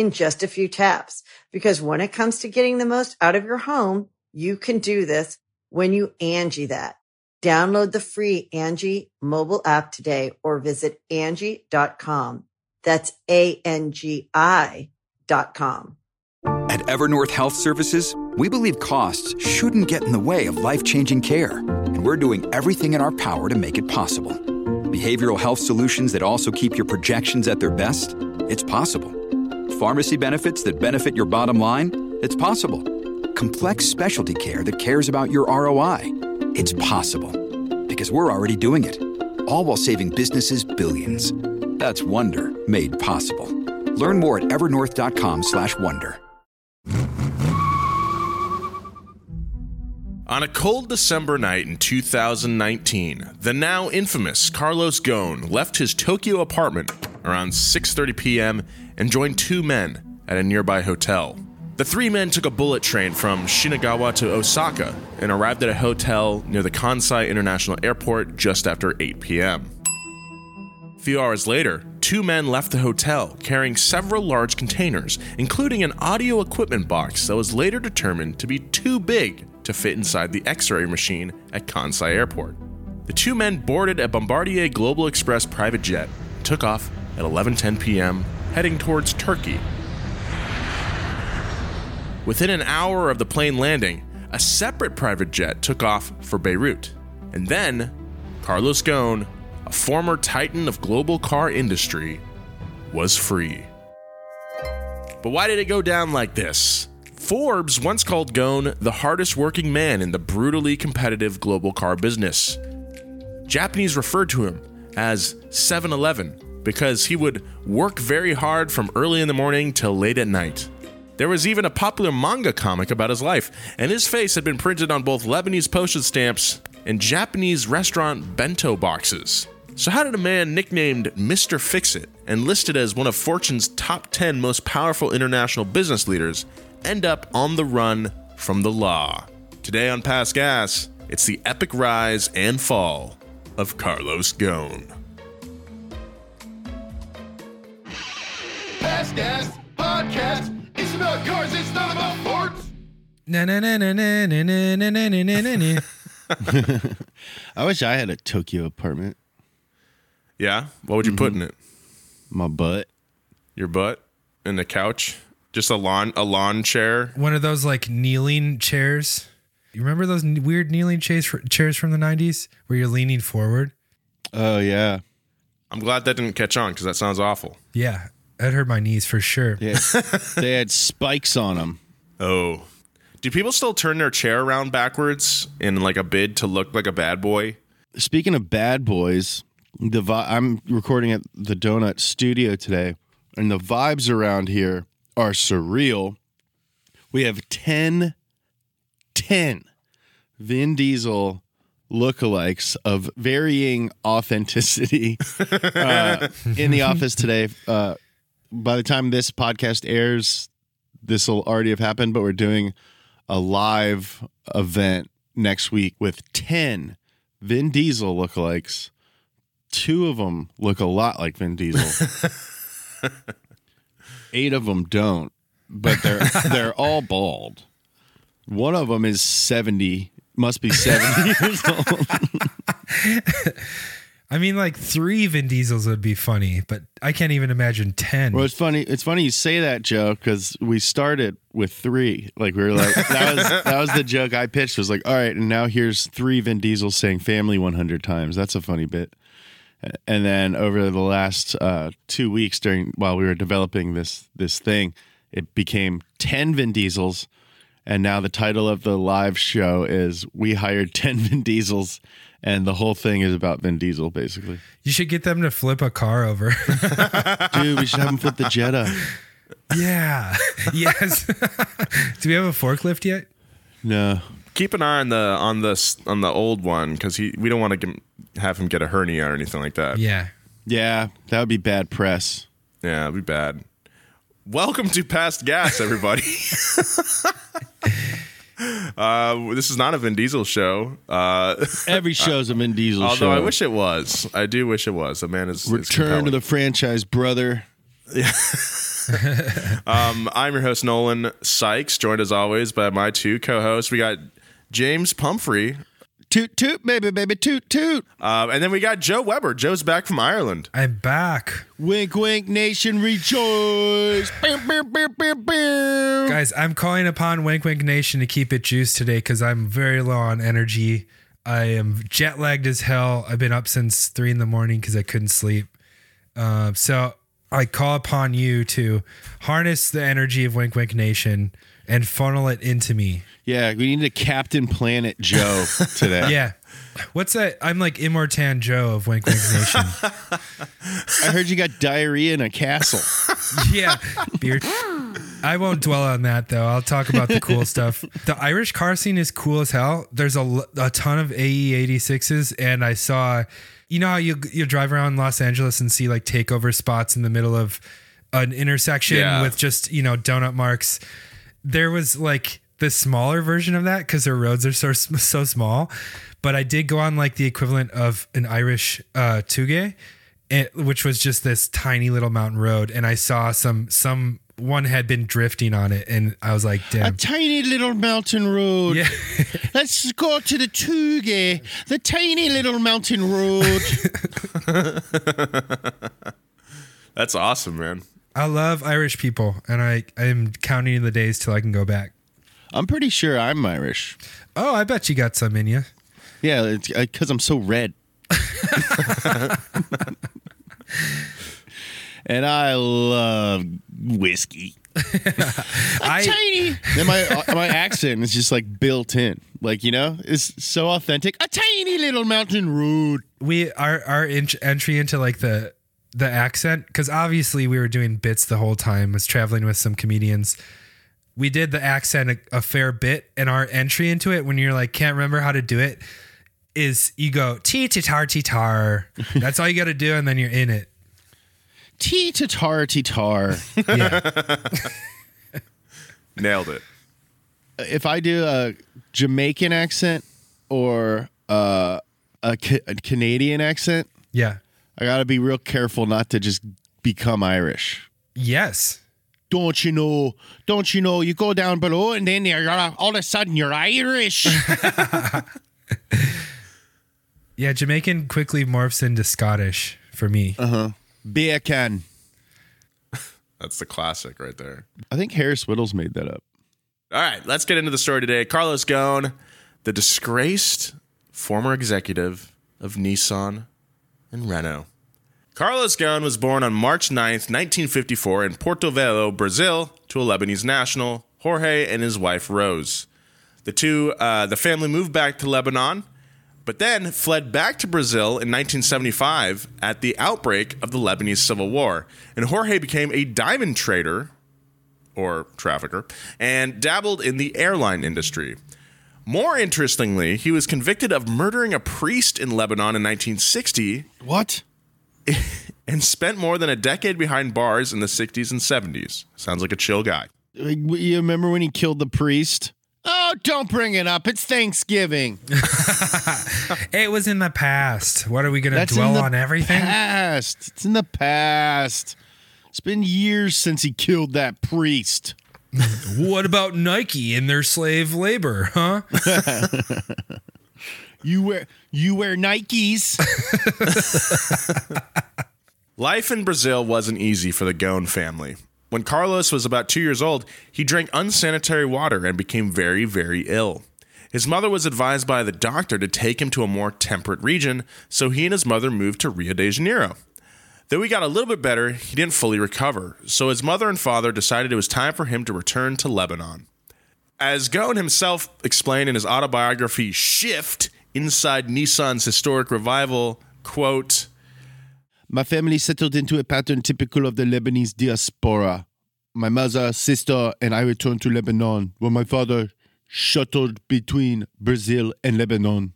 in just a few taps. Because when it comes to getting the most out of your home, you can do this when you Angie that. Download the free Angie mobile app today or visit Angie.com. That's A-N-G-I dot com. At Evernorth Health Services, we believe costs shouldn't get in the way of life-changing care. And we're doing everything in our power to make it possible. Behavioral health solutions that also keep your projections at their best? It's possible pharmacy benefits that benefit your bottom line? It's possible. Complex specialty care that cares about your ROI? It's possible. Because we're already doing it. All while saving businesses billions. That's Wonder made possible. Learn more at evernorth.com/wonder. On a cold December night in 2019, the now infamous Carlos Ghosn left his Tokyo apartment around 6:30 p.m. and joined two men at a nearby hotel. The three men took a bullet train from Shinagawa to Osaka and arrived at a hotel near the Kansai International Airport just after 8 p.m. A few hours later, two men left the hotel carrying several large containers, including an audio equipment box that was later determined to be too big to fit inside the X ray machine at Kansai Airport. The two men boarded a Bombardier Global Express private jet and took off at 11:10 p.m., heading towards Turkey. Within an hour of the plane landing, a separate private jet took off for Beirut. And then, Carlos Ghosn, a former titan of global car industry, was free. But why did it go down like this? Forbes once called Ghosn the hardest working man in the brutally competitive global car business. Japanese referred to him as 7 Eleven because he would work very hard from early in the morning till late at night. There was even a popular manga comic about his life, and his face had been printed on both Lebanese postage stamps and Japanese restaurant bento boxes. So, how did a man nicknamed Mr. Fixit and listed as one of Fortune's top 10 most powerful international business leaders end up on the run from the law? Today on Past Gas, it's the epic rise and fall of Carlos Ghosn. Past Gas Podcast. It's about cars, it's not about sports. Na na na na na na na na na na na na na. I wish I had a Tokyo apartment. Yeah? What would you put in it? My butt. Your butt? And the couch? Just a lawn a lawn chair? One of those like kneeling chairs. You remember those n- weird kneeling chairs fr- chairs from the '90s where you're leaning forward? Oh yeah. I'm glad that didn't catch on because that sounds awful. Yeah, that hurt my knees for sure. Yeah. they had spikes on them. Oh. Do people still turn their chair around backwards in like a bid to look like a bad boy? Speaking of bad boys, the vi- I'm recording at the Donut Studio today, and the vibes around here are surreal. We have 10, 10 Vin Diesel lookalikes of varying authenticity uh, in the office today. Uh, by the time this podcast airs, this will already have happened, but we're doing a live event next week with 10 Vin Diesel lookalikes. Two of them look a lot like Vin Diesel. Eight of them don't, but they're they're all bald. One of them is 70, must be 70 years old. I mean, like three Vin Diesels would be funny, but I can't even imagine ten. Well, it's funny. It's funny you say that, Joe, because we started with three. Like we were like that was that was the joke I pitched. Was like, all right, and now here's three Vin Diesels saying "family" 100 times. That's a funny bit. And then over the last uh, two weeks, during while we were developing this this thing, it became ten Vin Diesels, and now the title of the live show is "We hired ten Vin Diesels." And the whole thing is about Vin Diesel, basically. you should get them to flip a car over. Dude, we should have him flip the Jetta. yeah. yes. Do we have a forklift yet? No, Keep an eye on the on the on the old one because he we don't want to have him get a hernia or anything like that. Yeah. yeah, that would be bad press. Yeah, it'd be bad. Welcome to Past Gas, everybody. uh, this is not a Vin Diesel show. Uh, Every show's a Vin Diesel although show. Although I wish it was. I do wish it was. The man is is Return to the franchise, brother. Um, I'm your host Nolan Sykes, joined as always by my two co-hosts. We got James Pumphrey, Toot toot, baby, baby, toot toot. um, and then we got Joe Weber. Joe's back from Ireland. I'm back. Wink, wink, nation, rejoice. Guys, I'm calling upon Wink Wink Nation to keep it juiced today because I'm very low on energy. I am jet lagged as hell. I've been up since three in the morning because I couldn't sleep. Uh, so I call upon you to harness the energy of Wink Wink Nation and funnel it into me. Yeah, we need a Captain Planet Joe today. Yeah. What's that? I'm like Immortan Joe of Wink Wink Nation. I heard you got diarrhea in a castle. yeah. Beer. I won't dwell on that though. I'll talk about the cool stuff. The Irish car scene is cool as hell. There's a, a ton of AE 86s, and I saw, you know how you you drive around Los Angeles and see like takeover spots in the middle of an intersection Yeah. with just you know donut marks. There was like the smaller version of that because their roads are so so small. But I did go on like the equivalent of an Irish uh, Touge, it, which was just this tiny little mountain road, and I saw some some one had been drifting on it, and I was like, A tiny little mountain road. Yeah. Let's go to the Touge, the tiny little mountain road. That's awesome, man. I love Irish people, and I I'm counting the days till I can go back. I'm pretty sure I'm Irish. Oh, I bet you got some in you. Yeah, it's because I'm so red. and I love whiskey. I tiny. Then my uh, my accent is just like built in, like you know, it's so authentic. A tiny little mountain road. we our our int- entry into like the the accent because obviously we were doing bits the whole time. Was traveling with some comedians. We did the accent a, a fair bit, and our entry into it when you're like can't remember how to do it is you go t tar t tar. That's all you got to do, and then you're in it. Tea tar tar. Yeah, Nailed it. if I do a Jamaican accent or uh, a, Ca- a Canadian accent, yeah, I got to be real careful not to just become Irish. yes. Don't you know? Don't you know? You go down below, and then you're all of a sudden you're Irish. Yeah, Jamaican quickly morphs into Scottish for me. Uh huh. Beer can. That's the classic right there. I think Harris Wittels made that up. All right, let's get into the story today. Carlos Ghosn, the disgraced former executive of Nissan and Renault. Carlos Ghosn was born on March 9, 1954, in Porto Velho, Brazil, to a Lebanese national, Jorge, and his wife Rose. The two, uh, the family moved back to Lebanon, but then fled back to Brazil in 1975 at the outbreak of the Lebanese Civil War. And Jorge became a diamond trader or trafficker, and dabbled in the airline industry. More interestingly, he was convicted of murdering a priest in Lebanon in 1960 What? and spent more than a decade behind bars in the 60s and 70s. Sounds like a chill guy. You remember when he killed the priest? Oh, don't bring it up. It's Thanksgiving. It was in the past. What are we going to dwell in the on everything? Past. It's in the past. It's been years since he killed that priest. What about Nike and their slave labor, huh? You wear you wear Nikes. Life in Brazil wasn't easy for the Ghosn family. When Carlos was about two years old, he drank unsanitary water and became very, very ill. His mother was advised by the doctor to take him to a more temperate region, so he and his mother moved to Rio de Janeiro. Though he got a little bit better, he didn't fully recover, so his mother and father decided it was time for him to return to Lebanon. As Ghosn himself explained in his autobiography Shift Inside Nissan's Historic Revival, quote, My family settled into a pattern typical of the Lebanese diaspora. My mother, sister, and I returned to Lebanon, where my father shuttled between Brazil and Lebanon.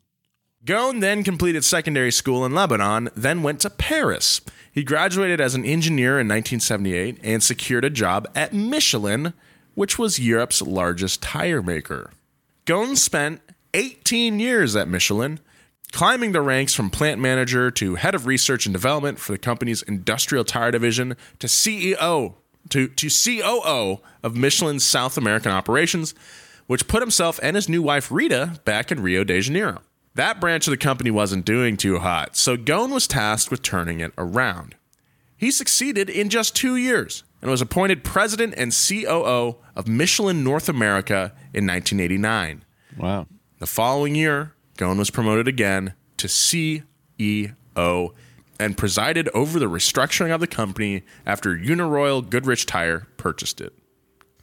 Ghosn then completed secondary school in Lebanon, then went to Paris. He graduated as an engineer in 1978 and secured a job at Michelin, which was Europe's largest tire maker. Ghosn spent 18 years at Michelin, climbing the ranks from plant manager to head of research and development for the company's industrial tire division to CEO to, to COO of Michelin's South American operations, which put himself and his new wife Rita back in Rio de Janeiro. That branch of the company wasn't doing too hot, so Ghosn was tasked with turning it around. He succeeded in just two years and was appointed president and COO of Michelin North America in 1989. Wow. The following year, Ghosn was promoted again to CEO and presided over the restructuring of the company after Uniroyal Goodrich Tire purchased it.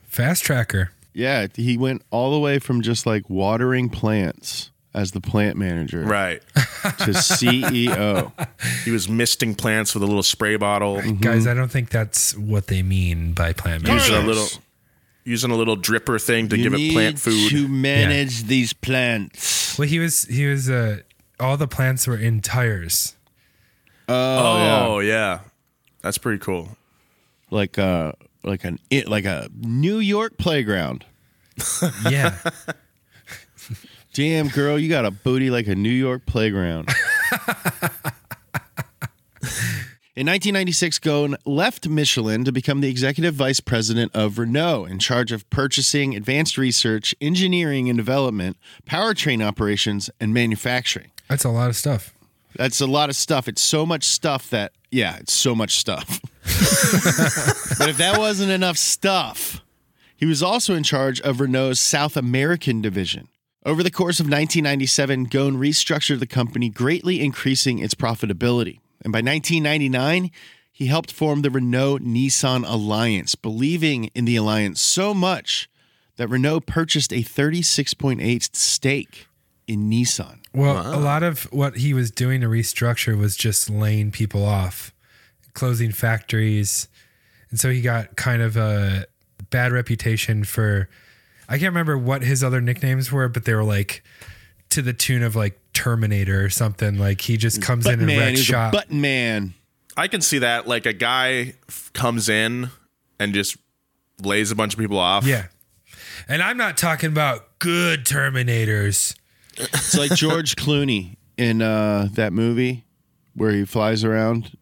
Fast tracker. Yeah, he went all the way from just like watering plants as the plant manager Right. to CEO. He was misting plants with a little spray bottle, Guys, I don't think that's what they mean by plant manager. using a little using a little dripper thing to You give it plant food. to manage these plants. Well, he was he was uh all the plants were in tires. oh, yeah. That's pretty cool. Like uh like an like a New York playground. Yeah. Damn girl, you got a booty like a New York playground. In 1996, Ghosn left Michelin to become the executive vice president of Renault, in charge of purchasing, advanced research, engineering and development, powertrain operations, and manufacturing. That's a lot of stuff. That's a lot of stuff. It's so much stuff that, yeah, it's so much stuff. but if that wasn't enough stuff, he was also in charge of Renault's South American division. Over the course of 1997, Ghosn restructured the company, greatly increasing its profitability. And by 1999, he helped form the Renault Nissan Alliance, believing in the alliance so much that Renault purchased a 36.8 stake in Nissan. Well, a lot of what he was doing to restructure was just laying people off, closing factories. And so he got kind of a bad reputation for I can't remember what his other nicknames were, but they were like to the tune of like Terminator or something. Like he just comes in Button and man, wrecks he's a shop. button man. I can see that. Like a guy f- comes in and just lays a bunch of people off. yeah. And I'm not talking about good Terminators. It's like George Clooney in uh, that movie where he flies around.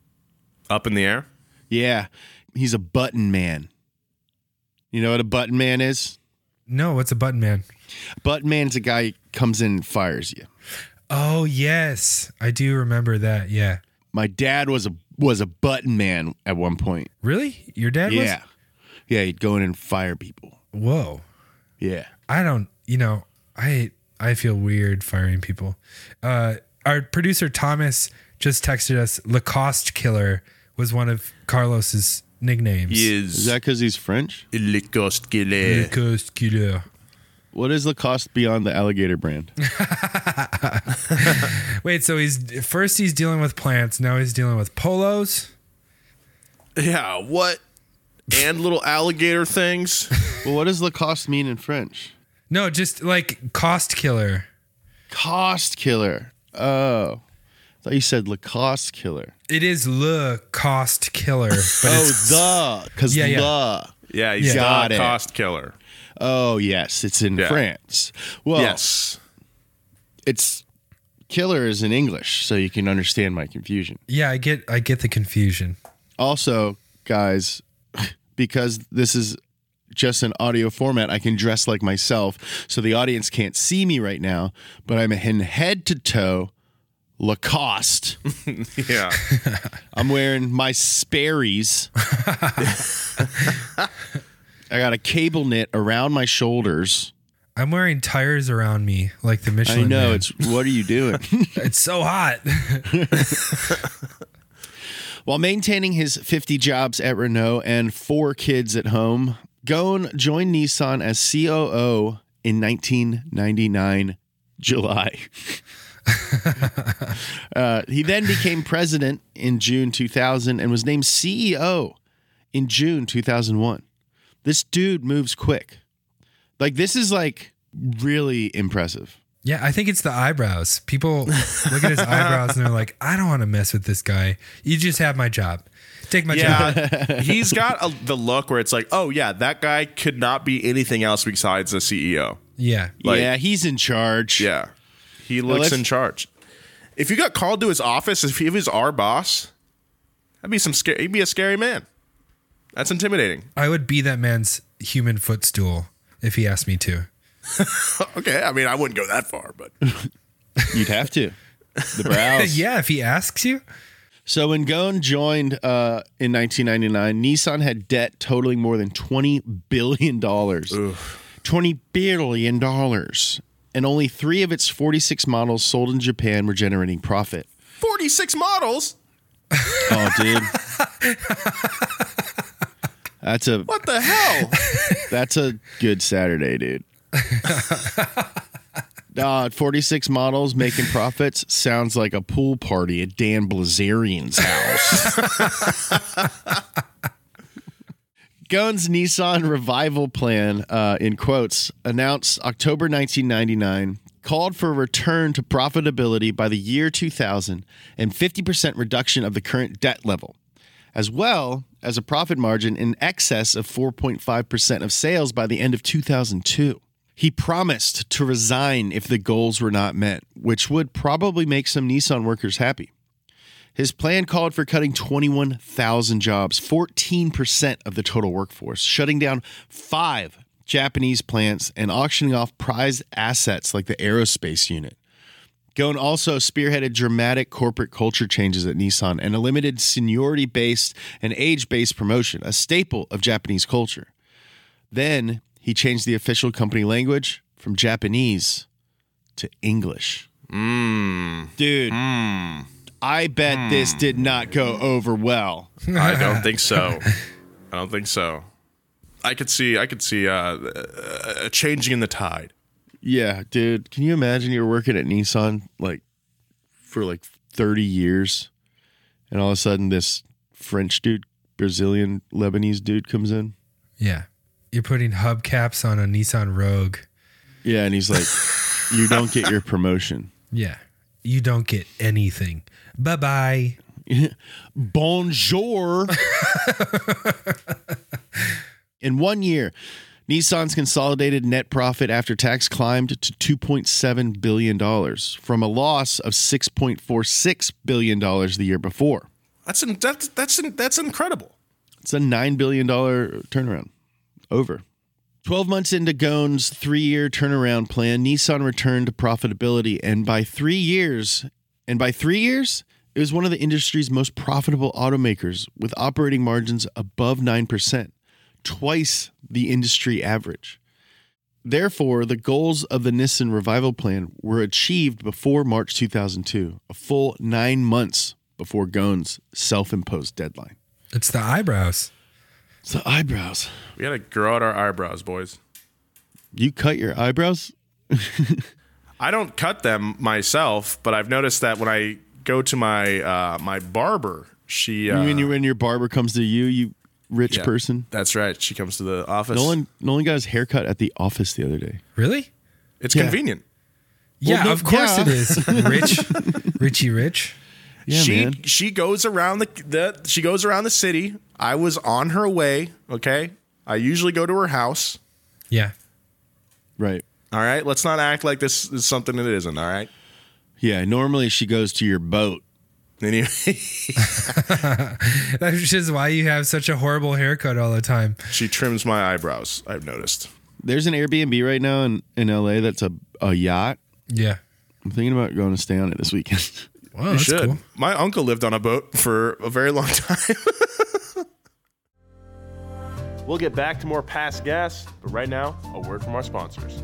Up in the air. Yeah, he's a button man. You know what a button man is? No, what's a button man? Button man's a guy who comes in and fires you. Oh yes, I do remember that. Yeah. My dad was a was a button man at one point. Really? Your dad was? Yeah, yeah, he'd go in and fire people. Whoa. Yeah, I don't, you know, I I feel weird firing people. Uh our producer Thomas just texted us Lacoste killer was one of Carlos's nicknames. is that because he's French? Lacoste Killer. Lacoste killer. What is Lacoste beyond the alligator brand? Wait, so he's first he's dealing with plants, now he's dealing with polos? Yeah, what? And little alligator things. well, what does Lacoste mean in French? No, just like cost killer. Cost killer. Oh, I thought you said Lacoste killer. It is le cost killer, but Oh, the because Yeah, yeah. the. Yeah, he's Yeah. Got the it. cost killer. Oh yes, it's in Yeah. France. Well, yes. it's killer is in English, so you can understand my confusion. yeah, I get I get the confusion. Also, guys, because this is just an audio format, I can dress like myself. So the audience can't see me right now, but I'm in head to toe Lacoste. Yeah. I'm wearing my Sperry's. I got a cable knit around my shoulders. I'm wearing tires around me like the Michelin. I know Man. it's what are you doing? it's so hot. While maintaining his 50 jobs at Renault and four kids at home, Ghosn joined Nissan as COO in 1999 July. uh, he then became president in June 2000 and was named CEO in June 2001. This dude moves quick. Like this is like really impressive. yeah, I think it's the eyebrows. People look at his eyebrows and they're like, I don't want to mess with this guy. You just have my job. Take my job. Yeah. He's got a, the look where it's like, oh, yeah, that guy could not be anything else besides a CEO. Yeah. Like- yeah, he's in charge. Yeah. He looks let's- in charge. If you got called to his office, if he was our boss, that'd be some scary. He'd be a scary man. That's intimidating. I would be that man's human footstool if he asked me to. Okay, I mean, I wouldn't go that far, but You'd have to. The brows. yeah, if he asks you. So when Ghosn joined uh, in 1999, Nissan had debt totaling more than 20 billion dollars. 20 billion dollars. And only 3 of its 46 models sold in Japan were generating profit. 46 models. Oh, dude. That's a What the hell? that's a good Saturday, dude. Uh, 46 models making profits sounds like a pool party at Dan Bilzerian's house. Ghosn's Nissan revival plan, uh, in quotes, announced October 1999, called for a return to profitability by the year 2000 and 50% reduction of the current debt level, as well as a profit margin in excess of 4.5% of sales by the end of 2002. He promised to resign if the goals were not met, which would probably make some Nissan workers happy. His plan called for cutting 21,000 jobs, 14% of the total workforce, shutting down five Japanese plants, and auctioning off prized assets like the aerospace unit. Ghosn also spearheaded dramatic corporate culture changes at Nissan and a limited seniority based and age based promotion, a staple of Japanese culture. Then he changed the official company language from Japanese to English. Mm. Dude, mm. I bet this did not go over well. I don't think so. I don't think so. I could see. I could see uh, a changing in the tide. Yeah, dude. Can you imagine you're working at Nissan like for like 30 years and all of a sudden this French dude, Brazilian, Lebanese dude comes in? Yeah. You're putting hubcaps on a Nissan Rogue. Yeah, and he's like, you don't get your promotion. Yeah. You don't get anything. Bye bye. Bonjour. In one year, Nissan's consolidated net profit after tax climbed to $2.7 billion from a loss of $6.46 billion the year before. That's in, that's that's in, that's incredible. It's a $9 billion turnaround. Over. 12 months into Ghosn's three year turnaround plan, Nissan returned to profitability. And by three years, and by three years, it was one of the industry's most profitable automakers with operating margins above 9%, twice the industry average. Therefore, the goals of the Nissan revival plan were achieved before March 2002, a full nine months before Ghosn's self imposed deadline. It's the eyebrows. It's the eyebrows. We gotta grow out our eyebrows, boys. You cut your eyebrows? I don't cut them myself, but I've noticed that when I go to my uh, my barber, she uh, when, you, when your barber comes to you, you rich yeah, person. That's right. She comes to the office. Nolan Nolan got his haircut at the office the other day. Really? it's Yeah. convenient. Yeah, no, of course yeah. it is. Rich, Richie Rich. Yeah, she man. she goes around the, the she goes around the city. I was on her way. Okay, I usually go to her house. Yeah. Right. All right, let's not act like this is something that isn't. All right, Yeah. Normally she goes to your boat Anyway, That's just why you have such a horrible haircut all the time. she trims my eyebrows. I've noticed. There's an Airbnb right now in, in LA that's a, a yacht. Yeah. I'm thinking about going to stay on it this weekend. Wow, You that's should. cool. My uncle lived on a boat for a very long time. we'll get back to more past gas, but right now, a word from our sponsors.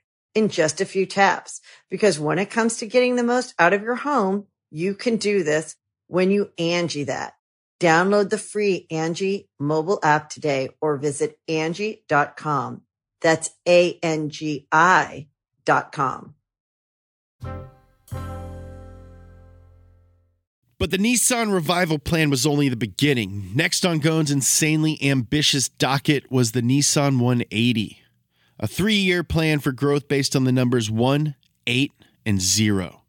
in just a few taps. Because when it comes to getting the most out of your home, you can do this when you Angie that. Download the free Angie mobile app today or visit Angie.com. That's A-N-G-I dot com. But the Nissan revival plan was only the beginning. Next on Ghosn's insanely ambitious docket was the Nissan 180, a three year plan for growth based on the numbers 1, 8, and 0.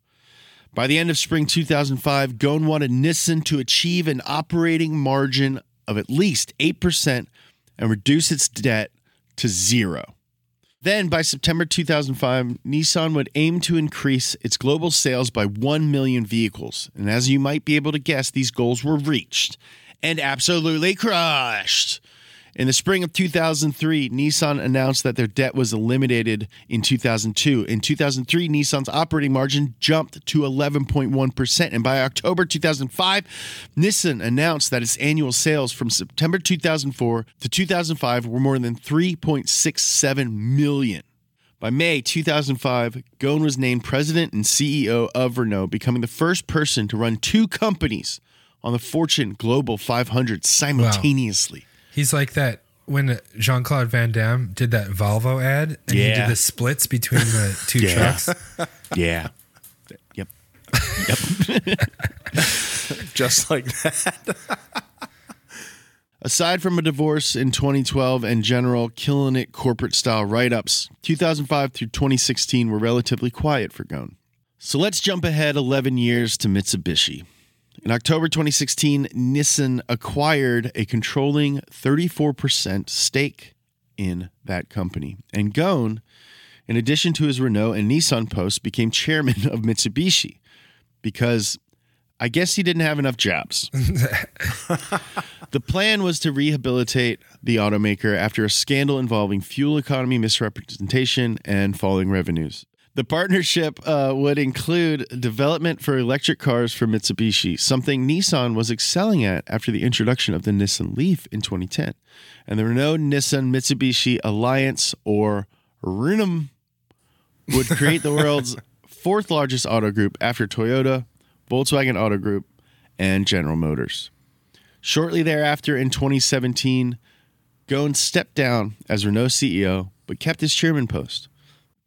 By the end of spring 2005, Ghosn wanted Nissan to achieve an operating margin of at least 8% and reduce its debt to zero. Then, by September 2005, Nissan would aim to increase its global sales by 1 million vehicles. And as you might be able to guess, these goals were reached and absolutely crushed. In the spring of 2003, Nissan announced that their debt was eliminated in 2002. In 2003, Nissan's operating margin jumped to 11.1%. And by October 2005, Nissan announced that its annual sales from September 2004 to 2005 were more than 3.67 million. By May 2005, Ghosn was named president and CEO of Renault, becoming the first person to run two companies on the Fortune Global 500 simultaneously. He's like that when Jean Claude Van Damme did that Volvo ad and he did the splits between the two Yeah. trucks. Yeah. Yep. Yep. Just like that. Aside from a divorce in 2012 and general killing it corporate style write ups, 2005 through 2016 were relatively quiet for Ghosn. So let's jump ahead 11 years to Mitsubishi. In October 2016, Nissan acquired a controlling 34% stake in that company. And Ghosn, in addition to his Renault and Nissan posts, became chairman of Mitsubishi because I guess he didn't have enough jobs. The plan was to rehabilitate the automaker after a scandal involving fuel economy misrepresentation and falling revenues. The partnership uh, would include development for electric cars for Mitsubishi, something Nissan was excelling at after the introduction of the Nissan Leaf in 2010. And the Renault Nissan Mitsubishi Alliance, or RINM, would create the world's fourth largest auto group after Toyota, Volkswagen Auto Group, and General Motors. Shortly thereafter, in 2017, Ghosn stepped down as Renault CEO, but kept his chairman post.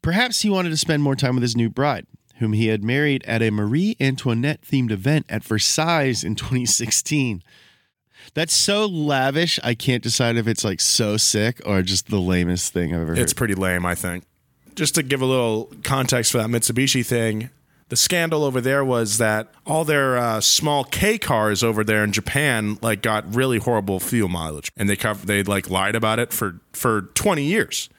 Perhaps he wanted to spend more time with his new bride, whom he had married at a Marie Antoinette themed event at Versailles in 2016. That's so lavish, I can't decide if it's like so sick or just the lamest thing I've ever heard. It's pretty lame, I think. Just to give a little context for that Mitsubishi thing, the scandal over there was that all their uh, small K cars over there in Japan like got really horrible fuel mileage, and they covered, they like lied about it for for twenty years.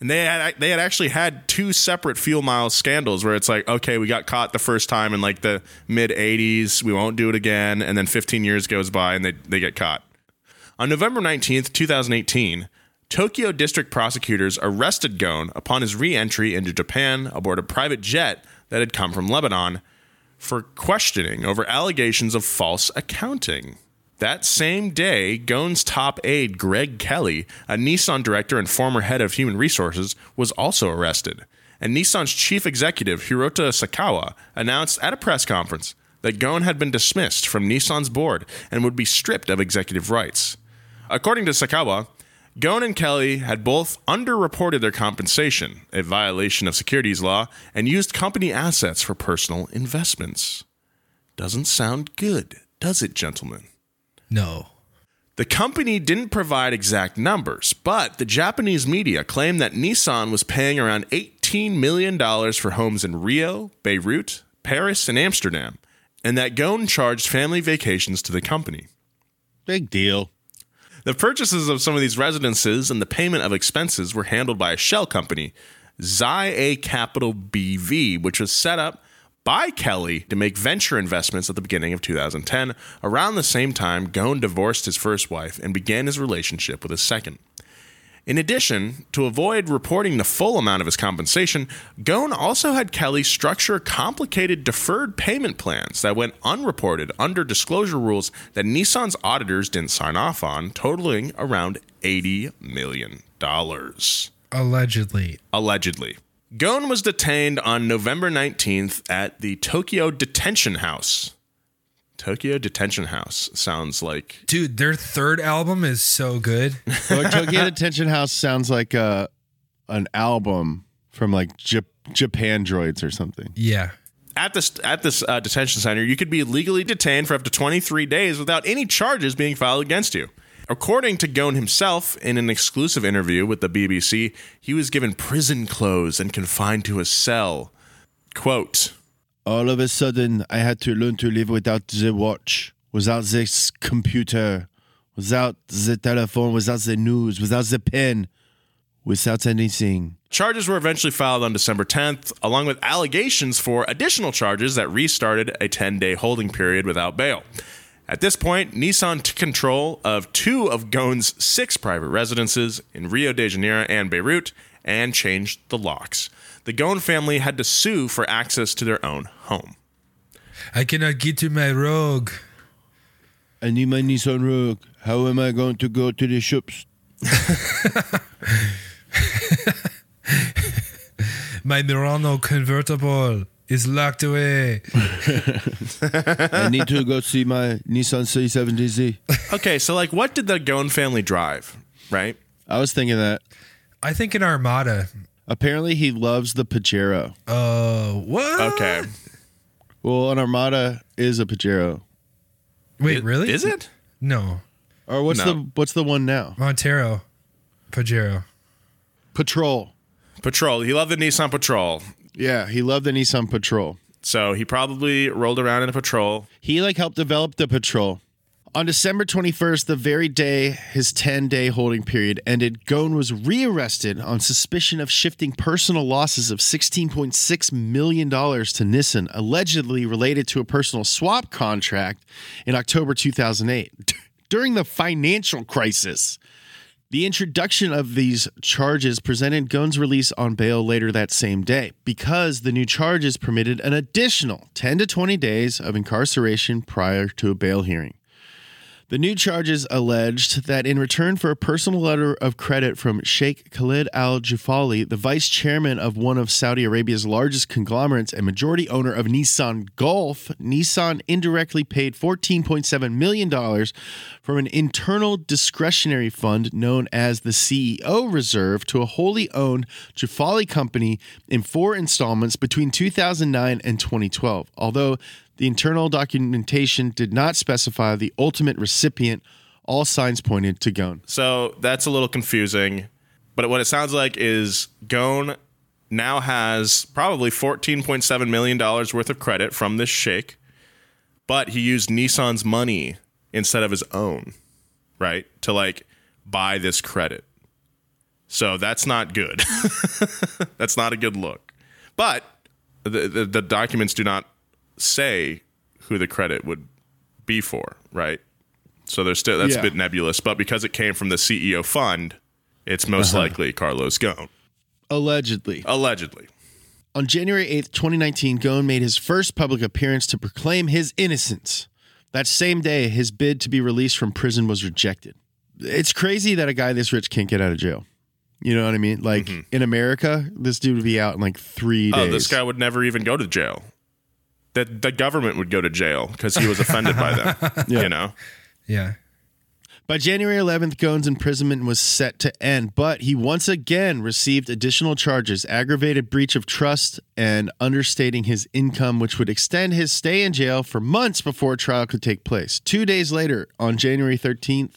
And they had they had actually had two separate fuel miles scandals where it's like, okay, we got caught the first time in like the mid '80s, we won't do it again, and then 15 years goes by and they they get caught. On November 19th, 2018, Tokyo district prosecutors arrested Ghosn upon his re entry into Japan aboard a private jet that had come from Lebanon for questioning over allegations of false accounting. That same day, Ghosn's top aide, Greg Kelly, a Nissan director and former head of human resources, was also arrested. And Nissan's chief executive, Hiroto Saikawa, announced at a press conference that Ghosn had been dismissed from Nissan's board and would be stripped of executive rights. According to Saikawa, Ghosn and Kelly had both underreported their compensation, a violation of securities law, and used company assets for personal investments. Doesn't sound good, does it, gentlemen? No. The company didn't provide exact numbers, but the Japanese media claimed that Nissan was paying around $18 million for homes in Rio, Beirut, Paris, and Amsterdam, and that Ghosn charged family vacations to the company. Big deal. The purchases of some of these residences and the payment of expenses were handled by a shell company, Zi-A Capital BV, which was set up by Kelly to make venture investments at the beginning of 2010, around the same time Ghosn divorced his first wife and began his relationship with his second. In addition, to avoid reporting the full amount of his compensation, Ghosn also had Kelly structure complicated deferred payment plans that went unreported under disclosure rules that Nissan's auditors didn't sign off on, totaling around $80 million. Allegedly. Allegedly. Ghosn was detained on November 19th at the Tokyo Detention House. Tokyo Detention House sounds like Dude, their third album is so good. Well, Tokyo Detention House sounds like uh, an album from like Jap- Japandroids or something. Yeah. at this at this uh, detention center, you could be legally detained for up to 23 days without any charges being filed against you. According to Ghosn himself, in an exclusive interview with the BBC, he was given prison clothes and confined to a cell. Quote, All of a sudden, I had to learn to live without the watch, without this computer, without the telephone, without the news, without the pen, without anything. Charges were eventually filed on December 10th, along with allegations for additional charges that restarted a 10 day holding period without bail. At this point, Nissan took control of two of Ghosn's six private residences in Rio de Janeiro and Beirut and changed the locks. The Ghosn family had to sue for access to their own home. I cannot get to my rogue. I need my Nissan Rogue. How am I going to go to the shops? My Murano convertible is locked away. I need to go see my Nissan C70Z. Okay, so like what did the Ghosn family drive, right? I was thinking that. I think an Armada. Apparently, he loves the Pajero. Oh, what? Okay. Well, an Armada is a Pajero. Wait, really? Is it? No. Or what's No. the what's the one now? Montero. Pajero. Patrol. Patrol. He loved the Nissan Patrol. Yeah, he loved the Nissan Patrol. So he probably rolled around in a patrol. He like helped develop the patrol. On December 21st, the very day his 10-day holding period ended, Ghosn was rearrested on suspicion of shifting personal losses of $16.6 million to Nissan, allegedly related to a personal swap contract in October 2008 during the financial crisis. The introduction of these charges presented Ghosn's release on bail later that same day because the new charges permitted an additional 10 to 20 days of incarceration prior to a bail hearing. The new charges alleged that in return for a personal letter of credit from Sheikh Khalid Al Jufali, the vice chairman of one of Saudi Arabia's largest conglomerates and majority owner of Nissan Gulf, Nissan indirectly paid $14.7 million from an internal discretionary fund known as the CEO Reserve to a wholly owned Jufali company in four installments between 2009 and 2012. Although the internal documentation did not specify the ultimate recipient. All signs pointed to Ghosn. So that's a little confusing. But what it sounds like is Ghosn now has probably $14.7 million worth of credit from this shake, but he used Nissan's money instead of his own, right? To like buy this credit. So that's not good. that's not a good look. But the, the, the documents do not say who the credit would be for, right? So there's still that's Yeah. a bit nebulous, but because it came from the CEO fund, it's most uh-huh. likely Carlos Ghosn, Allegedly. allegedly. On January 8th, 2019, Ghosn made his first public appearance to proclaim his innocence. That same day, his bid to be released from prison was rejected. It's crazy that a guy this rich can't get out of jail. You know what I mean? Like mm-hmm. in America, this dude would be out in like three days. Oh, this guy would never even go to jail. The, the government would go to jail because he was offended by them. You know? Yeah. By January 11th, Ghosn's imprisonment was set to end, but he once again received additional charges aggravated breach of trust and understating his income, which would extend his stay in jail for months before trial could take place. Two days later, on January 13th,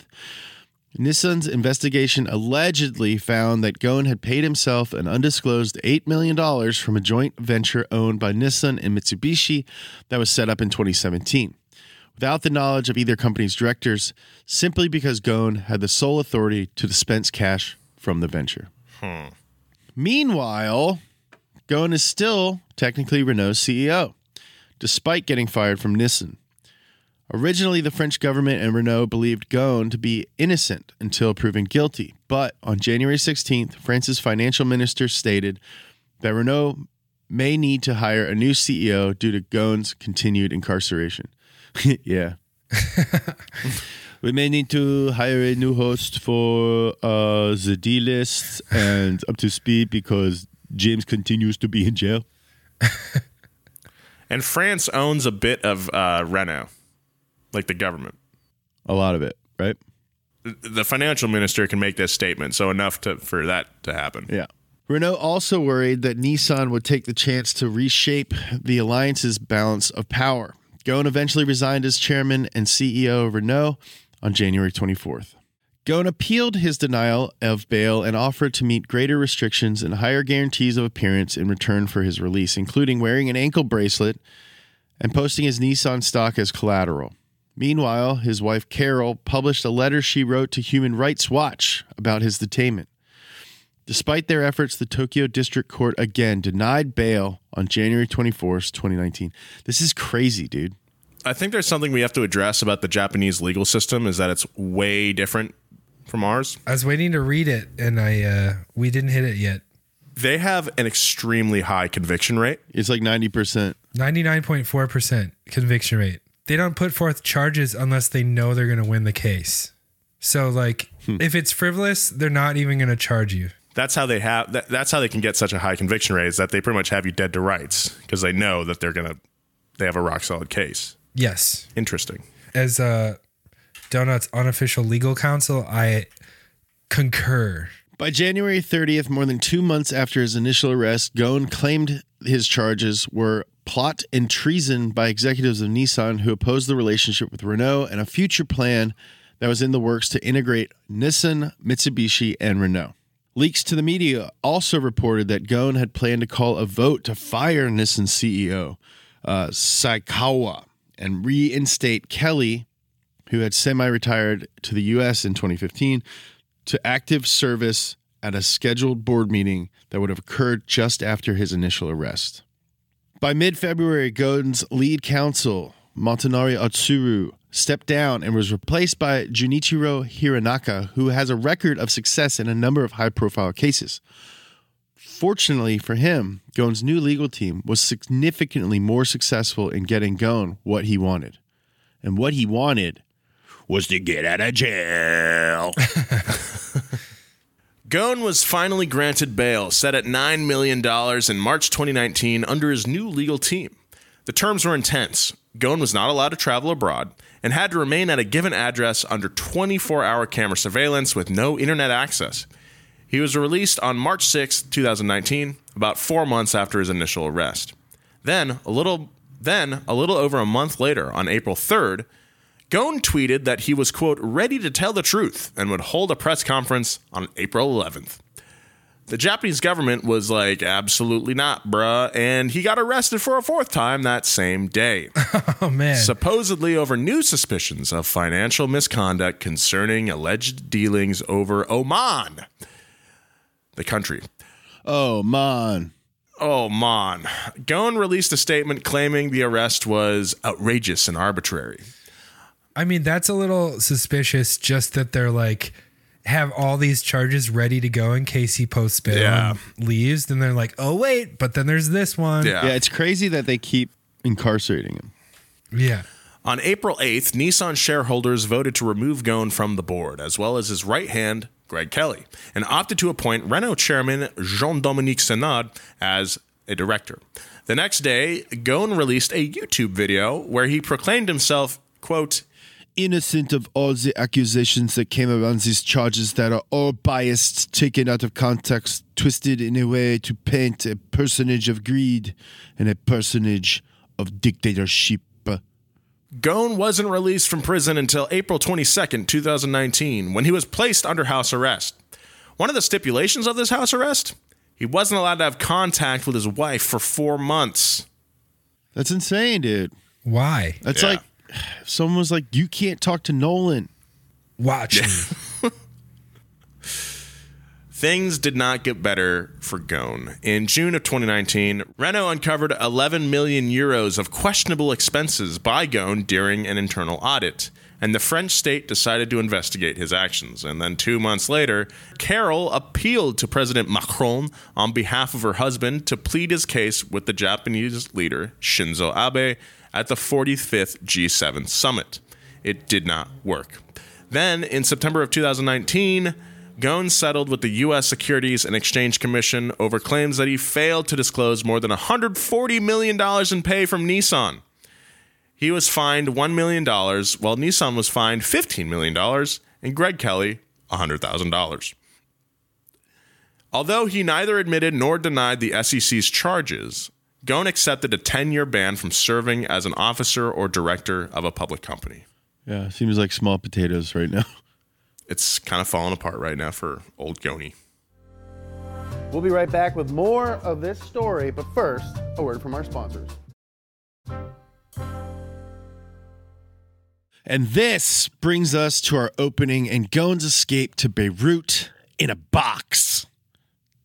Nissan's investigation allegedly found that Ghosn had paid himself an undisclosed $8 million from a joint venture owned by Nissan and Mitsubishi that was set up in 2017 without the knowledge of either company's directors, simply because Ghosn had the sole authority to dispense cash from the venture. Hmm. Meanwhile, Ghosn is still technically Renault's CEO, despite getting fired from Nissan. Originally, the French government and Renault believed Ghosn to be innocent until proven guilty. But on January 16th, France's financial minister stated that Renault may need to hire a new CEO due to Ghosn's continued incarceration. yeah. we may need to hire a new host for uh, the D list and up to speed because James continues to be in jail. And France owns a bit of uh, Renault, like the government. A lot of it, right? The financial minister can make this statement, so enough to for that to happen. Yeah. Renault also worried that Nissan would take the chance to reshape the alliance's balance of power. Ghosn eventually resigned as chairman and CEO of Renault on January 24th. Ghosn appealed his denial of bail and offered to meet greater restrictions and higher guarantees of appearance in return for his release, including wearing an ankle bracelet and posting his Nissan stock as collateral. Meanwhile, his wife Carol published a letter she wrote to Human Rights Watch about his detainment. Despite their efforts, the Tokyo District Court again denied bail on January 24th, 2019. This is crazy, dude. I think there's something we have to address about the Japanese legal system is that it's way different from ours. I was waiting to read it and I uh we didn't hit it yet. They have an extremely high conviction rate. It's like 90%. 99.4% conviction rate. They don't put forth charges unless they know they're going to win the case. So like if it's frivolous, they're not even going to charge you. That's how they have. That, that's how they can get such a high conviction rate. Is that they pretty much have you dead to rights because they know that they're gonna. They have a rock solid case. Yes. Interesting. As uh Donut's unofficial legal counsel, I concur. By January 30th, more than two months after his initial arrest, Ghosn claimed his charges were plot and treason by executives of Nissan who opposed the relationship with Renault and a future plan that was in the works to integrate Nissan, Mitsubishi, and Renault. Leaks to the media also reported that Ghosn had planned to call a vote to fire Nissan CEO uh, Saikawa and reinstate Kelly, who had semi retired to the U.S. in 2015, to active service at a scheduled board meeting that would have occurred just after his initial arrest. By mid February, Ghosn's lead counsel, Motonari Otsuru, stepped down and was replaced by Junichiro Hironaka, who has a record of success in a number of high profile cases. Fortunately for him, Ghosn's new legal team was significantly more successful in getting Ghosn what he wanted. And what he wanted was to get out of jail. Ghosn was finally granted bail, set at $9 million in March 2019 under his new legal team. The terms were intense. Ghosn was not allowed to travel abroad and had to remain at a given address under 24 hour camera surveillance with no internet access. He was released on March 6, 2019, about four months after his initial arrest. Then, a little then, a little over a month later, on April 3rd, Ghosn tweeted that he was, quote, ready to tell the truth and would hold a press conference on April 11th. The Japanese government was like, absolutely not, bruh, and he got arrested for a fourth time that same day, Oh man. supposedly over new suspicions of financial misconduct concerning alleged dealings over Oman, the country. oh, man. Oh, man. Ghosn released a statement claiming the arrest was outrageous and arbitrary. I mean, that's a little suspicious just that they're like have all these charges ready to go in case he posts bail Yeah. and leaves. Then they're like, oh wait, but then there's this one. Yeah. Yeah, it's crazy that they keep incarcerating him. Yeah. On April 8th, Nissan shareholders voted to remove Ghosn from the board, as well as his right hand, Greg Kelly, and opted to appoint Renault chairman Jean Dominique Senard as a director. The next day, Ghosn released a YouTube video where he proclaimed himself, quote, innocent of all the accusations that came around these charges that are all biased, taken out of context, twisted in a way to paint a personage of greed and a personage of dictatorship. Ghosn wasn't released from prison until April 22nd, 2019, when he was placed under house arrest. One of the stipulations of this house arrest? He wasn't allowed to have contact with his wife for four months. That's insane, dude. Why? That's Yeah. like if someone was like, you can't talk to Nolan. Watch me. Things did not get better for Ghosn. In June of 2019, Renault uncovered 11 million euros of questionable expenses by Ghosn during an internal audit, and the French state decided to investigate his actions. And then two months later, Carol appealed to President Macron on behalf of her husband to plead his case with the Japanese leader Shinzo Abe at the 45th G7 summit. It did not work. Then, in September of 2019, Ghosn settled with the U.S. Securities and Exchange Commission over claims that he failed to disclose more than $140 million in pay from Nissan. He was fined $1 million, while Nissan was fined $15 million, and Greg Kelly $100,000. Although he neither admitted nor denied the SEC's charges, Ghosn accepted a 10 year ban from serving as an officer or director of a public company. Yeah, seems like small potatoes right now. It's kind of falling apart right now for old Goni. We'll be right back with more of this story, but first, a word from our sponsors. And this brings us to our opening and Ghosn's escape to Beirut in a box.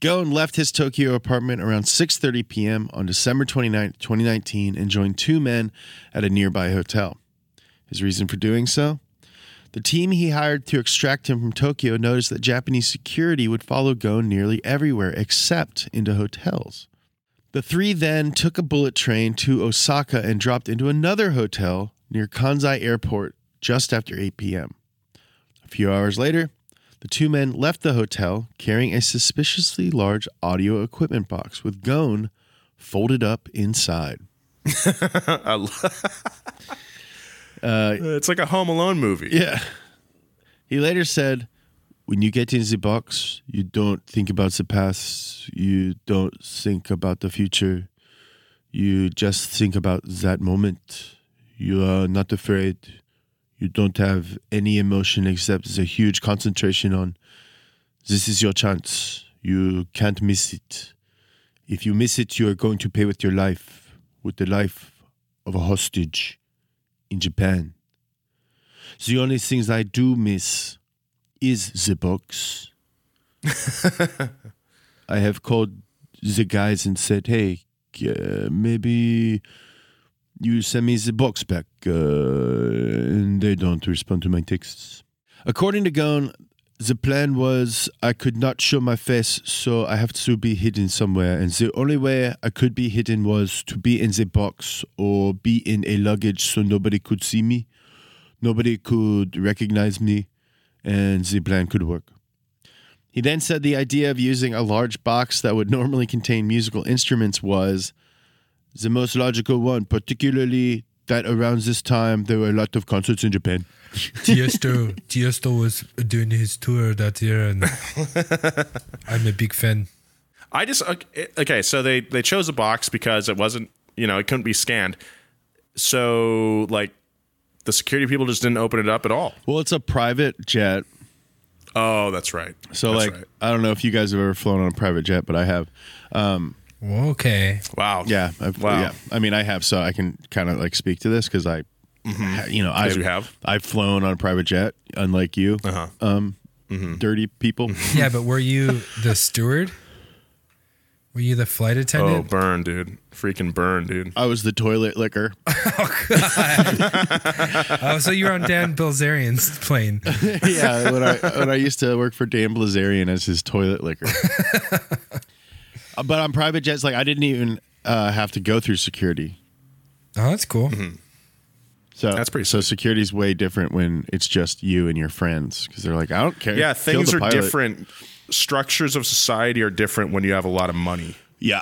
Ghosn left his Tokyo apartment around 6:30 p.m. on December 29, 2019 and joined two men at a nearby hotel. His reason for doing so? The team he hired to extract him from Tokyo noticed that Japanese security would follow Ghosn nearly everywhere except into hotels. The three then took a bullet train to Osaka and dropped into another hotel near Kansai Airport just after 8 p.m. A few hours later, the two men left the hotel carrying a suspiciously large audio equipment box with Ghosn folded up inside. Lo- uh, it's like a Home Alone movie. Yeah. He later said, When you get in the box, you don't think about the past, you don't think about the future, you just think about that moment. You are not afraid. You don't have any emotion except the huge concentration on this is your chance. You can't miss it. If you miss it, you are going to pay with your life, with the life of a hostage in Japan. The only things I do miss is the box. I have called the guys and said, "Hey, uh, maybe you send me the box back," uh, and they don't respond to my texts. According to Ghosn, the plan was I could not show my face, so I have to be hidden somewhere, and the only way I could be hidden was to be in the box or be in a luggage so nobody could see me. Nobody could recognize me, and the plan could work. He then said the idea of using a large box that would normally contain musical instruments was the most logical one, particularly that around this time there were a lot of concerts in Japan. Tiesto, Tiesto was doing his tour that year, and I'm a big fan. I just okay, okay, so they they chose a box because it wasn't you know it couldn't be scanned. So like the security people just didn't open it up at all. Well, it's a private jet, Oh, that's right. so That's like right. I don't know if you guys have ever flown on a private jet, but I have. Um, Okay. wow, yeah, I've, Wow. yeah. I mean, I have, so I can kind of like speak to this because I, you know, I Mm-hmm. you have. I've flown on a private jet, unlike you, Uh-huh. um, dirty people. Yeah, but were you the steward? Were you the flight attendant? Oh, attendant? burn, dude! Freaking burn, dude! I was the toilet licker. Oh, so you were on Dan Bilzerian's plane. yeah, when I when I used to work for Dan Bilzerian as his toilet licker. But on private jets, like I didn't even uh, have to go through security. Oh, that's cool. So That's pretty So sweet. security's way different when it's just you and your friends because they're like, I don't care. Yeah, things are pilot. different. Structures of society are different when you have a lot of money. Yeah.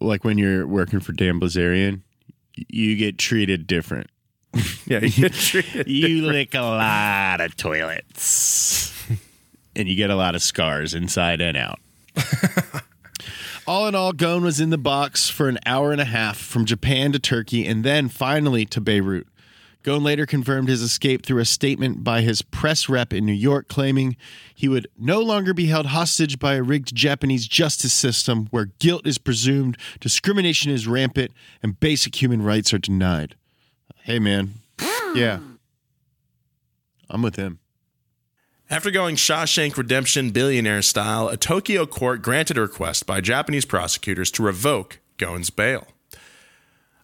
Like when you're working for Dan Bilzerian, you get treated different. Yeah, you get treated You lick a lot of toilets. and you get a lot of scars inside and out. all in all, Ghosn was in the box for an hour and a half from Japan to Turkey and then finally to Beirut. Ghosn later confirmed his escape through a statement by his press rep in New York, claiming he would no longer be held hostage by a rigged Japanese justice system where guilt is presumed, discrimination is rampant, and basic human rights are denied. Hey, man. Yeah. I'm with him. After going Shawshank Redemption billionaire style, a Tokyo court granted a request by Japanese prosecutors to revoke Ghosn's bail.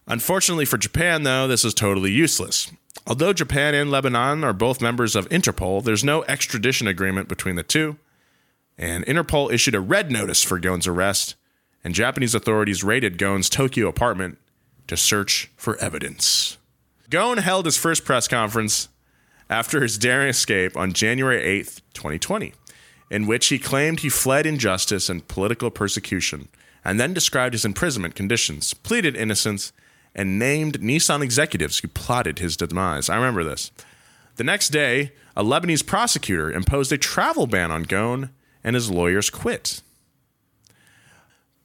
Unfortunately for Japan, though, this is totally useless. Although Japan and Lebanon are both members of Interpol, there's no extradition agreement between the two, and Interpol issued a red notice for Ghosn's arrest, and Japanese authorities raided Ghosn's Tokyo apartment to search for evidence. Ghosn held his first press conference after his daring escape on January 8th, 2020, in which he claimed he fled injustice and political persecution, and then described his imprisonment conditions, pleaded innocence, and named Nissan executives who plotted his demise. I remember this. The next day, a Lebanese prosecutor imposed a travel ban on Ghosn, and his lawyers quit.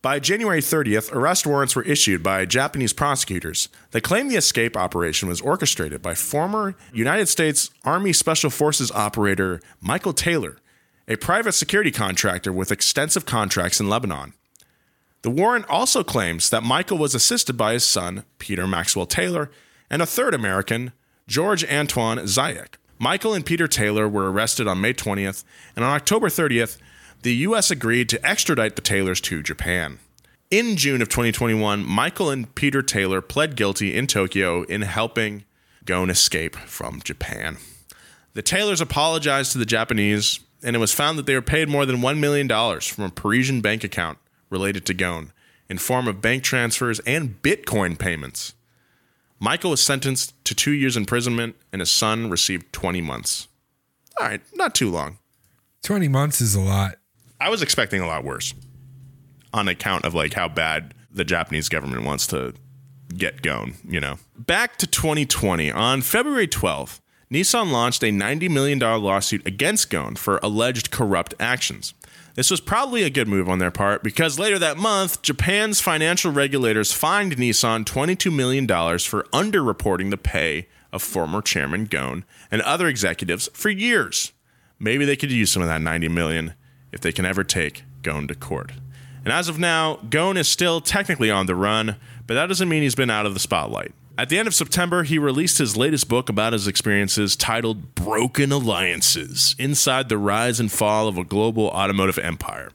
By January 30th, arrest warrants were issued by Japanese prosecutors that claimed the escape operation was orchestrated by former United States Army Special Forces operator Michael Taylor, a private security contractor with extensive contracts in Lebanon. The warrant also claims that Michael was assisted by his son, Peter Maxwell Taylor, and a third American, George Antoine Zayek. Michael and Peter Taylor were arrested on May 20th, and on October 30th, the U.S. agreed to extradite the Taylors to Japan. In June of 2021, Michael and Peter Taylor pled guilty in Tokyo in helping Ghosn escape from Japan. The Taylors apologized to the Japanese, and it was found that they were paid more than $1 million from a Parisian bank account related to Ghosn in form of bank transfers and Bitcoin payments. Michael was sentenced to two years imprisonment, and his son received 20 months. All right, not too long. 20 months is a lot. I was expecting a lot worse on account of like how bad the Japanese government wants to get going, you know. Back to 2020, on February 12th, Nissan launched a $90 million lawsuit against Ghosn for alleged corrupt actions. This was probably a good move on their part because later that month, Japan's financial regulators fined Nissan $22 million for underreporting the pay of former chairman Ghosn and other executives for years. Maybe they could use some of that 90 million if they can ever take Ghosn to court. And as of now, Ghosn is still technically on the run, but that doesn't mean he's been out of the spotlight. At the end of September, he released his latest book about his experiences titled Broken Alliances Inside the Rise and Fall of a Global Automotive Empire.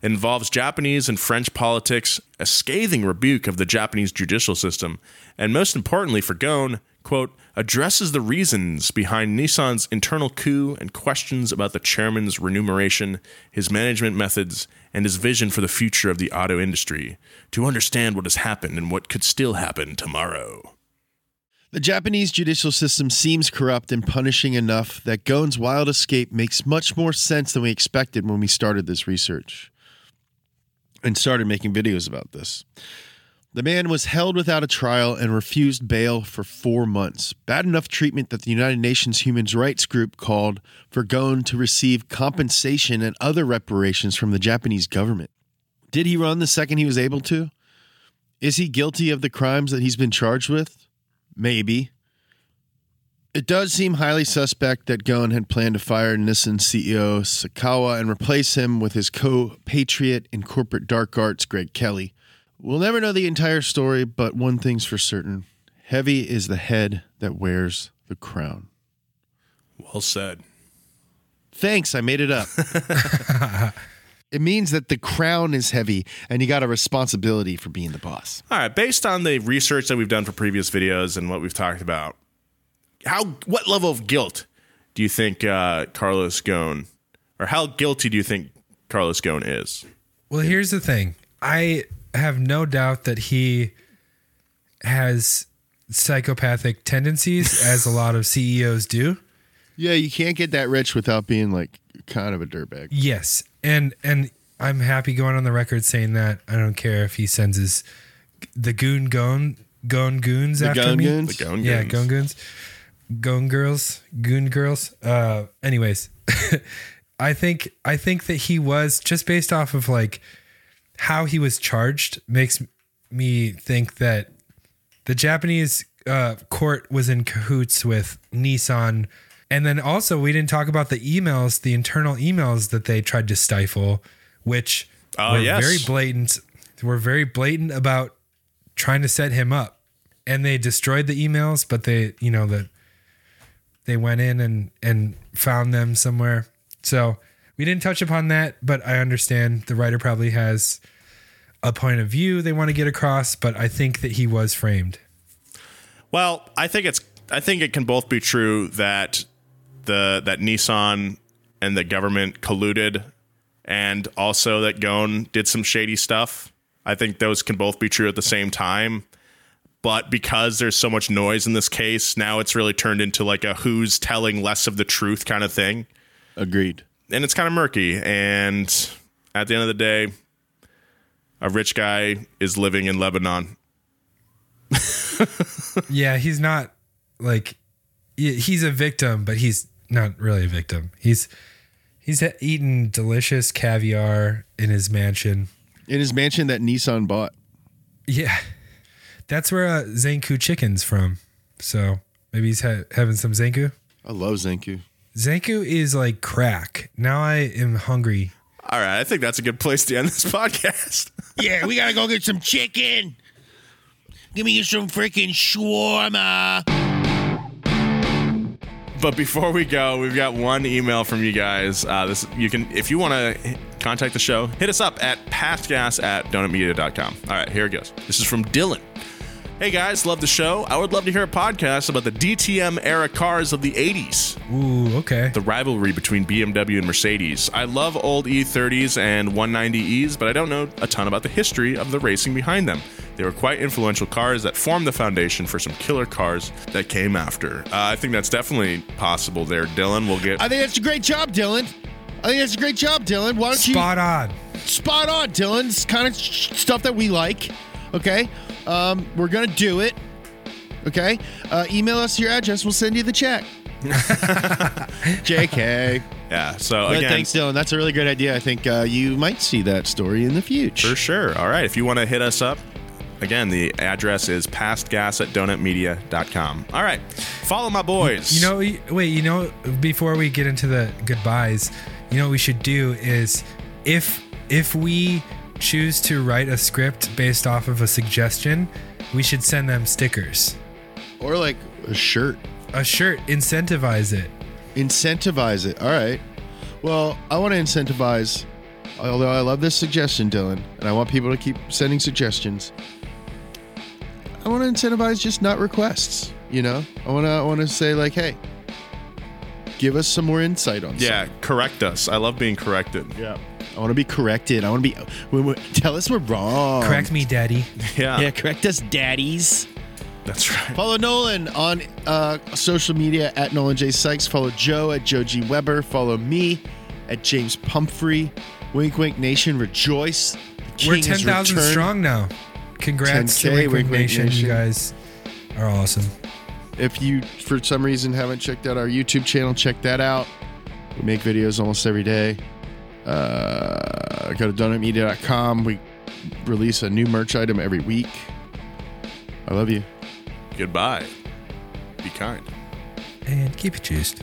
It involves Japanese and French politics, a scathing rebuke of the Japanese judicial system, and most importantly for Ghosn, quote, addresses the reasons behind Nissan's internal coup and questions about the chairman's remuneration, his management methods, and his vision for the future of the auto industry to understand what has happened and what could still happen tomorrow. The Japanese judicial system seems corrupt and punishing enough that Ghosn's wild escape makes much more sense than we expected when we started this research and started making videos about this. The man was held without a trial and refused bail for four months. Bad enough treatment that the United Nations Human Rights Group called for Ghosn to receive compensation and other reparations from the Japanese government. Did he run the second he was able to? Is he guilty of the crimes that he's been charged with? Maybe. It does seem highly suspect that Ghosn had planned to fire Nissan CEO Saikawa and replace him with his co-patriot in corporate dark arts, Greg Kelly. We'll never know the entire story, but one thing's for certain. Heavy is the head that wears the crown. Well said. Thanks, I made it up. it means that the crown is heavy and you got a responsibility for being the boss. All right, based on the research that we've done for previous videos and what we've talked about, how what level of guilt do you think uh, Carlos Ghosn, or how guilty do you think Carlos Ghosn is? Well, here's the thing. I have no doubt that he has psychopathic tendencies, as a lot of CEOs do. Yeah, you can't get that rich without being like kind of a dirtbag. Yes, and and I'm happy going on the record saying that. I don't care if he sends his the goon gone gone goons The after Goon me. Goons? The Goon Yeah, Goons. goon goons, goon girls, goon girls. Uh, anyways, I think I think that he was just based off of like how he was charged makes me think that the Japanese uh, court was in cahoots with Nissan. And then also, we didn't talk about the emails, the internal emails that they tried to stifle, which Oh, were yes. very blatant. Were very blatant about trying to set him up, and they destroyed the emails. But they, you know, that they went in and and found them somewhere. So we didn't touch upon that, but I understand the writer probably has a point of view they want to get across. But I think that he was framed. Well, I think it's I think it can both be true that the that Nissan and the government colluded and also that Ghosn did some shady stuff. I think those can both be true at the same time. But because there's so much noise in this case, now it's really turned into like a who's telling less of the truth kind of thing. Agreed. And it's kind of murky. And at the end of the day, a rich guy is living in Lebanon. Yeah, he's not like he's a victim, but he's not really a victim. He's he's eating delicious caviar in his mansion. In his mansion that Nissan bought. Yeah, that's where uh, Zankou chicken's from. So maybe he's ha- having some Zankou. I love Zankou. Zankou is like crack. Now I am hungry. All right, I think that's a good place to end this podcast. Yeah, we gotta go get some chicken. Give me some freaking shawarma. But before we go, we've got one email from you guys. Uh, this you can if you want to contact the show, hit us up at pastgas at donutmedia.com. All right, here it goes. This is from Dylan. Hey guys, love the show. I would love to hear a podcast about the DTM era cars of the 80s. Ooh, okay. The rivalry between BMW and Mercedes. I love old E30s and 190Es, but I don't know a ton about the history of the racing behind them. They were quite influential cars that formed the foundation for some killer cars that came after. Uh, I think that's definitely possible there, Dylan. We'll get. I think that's a great job, Dylan. I think that's a great job, Dylan. Why don't you. Spot on. spot on, Dylan? It's kind of sh- stuff that we like. Okay, um, we're gonna do it. Okay, uh, email us your address. We'll send you the check. Jk. yeah, so But again. thanks, Dylan. That's a really great idea. I think uh, you might see that story in the future. For sure. All right. If you want to hit us up, again, the address is pastgas at donutmedia.com. All right. Follow my boys. You know, wait, you know, before we get into the goodbyes, you know what we should do is if if we choose to write a script based off of a suggestion, we should send them stickers. Or like a shirt. A shirt, incentivize it. Incentivize it. All right. Well, I want to incentivize, although I love this suggestion, Dylan, and I want people to keep sending suggestions. I want to incentivize just not requests. You know, I want to. I want to say like, hey, give us some more insight on. yeah, correct us. I love being corrected. Yeah. I want to be corrected. I want to be. we- we- tell us we're wrong. Correct me, daddy. Yeah. Yeah, correct us, daddies. That's right. Follow Nolan on uh, social media at Nolan J Sykes. Follow Joe at Joe G Weber. Follow me at James Pumphrey. Wink Wink Nation, rejoice. The We're 10,000 strong now. Congrats to 10K, Wink Wink Wink Wink Nation. Nation. You guys are awesome. If you, for some reason, haven't checked out our YouTube channel, check that out. We make videos almost every day. Uh, go to donutmedia.com. We release a new merch item every week. I love you. Goodbye. Be kind. And keep it juiced.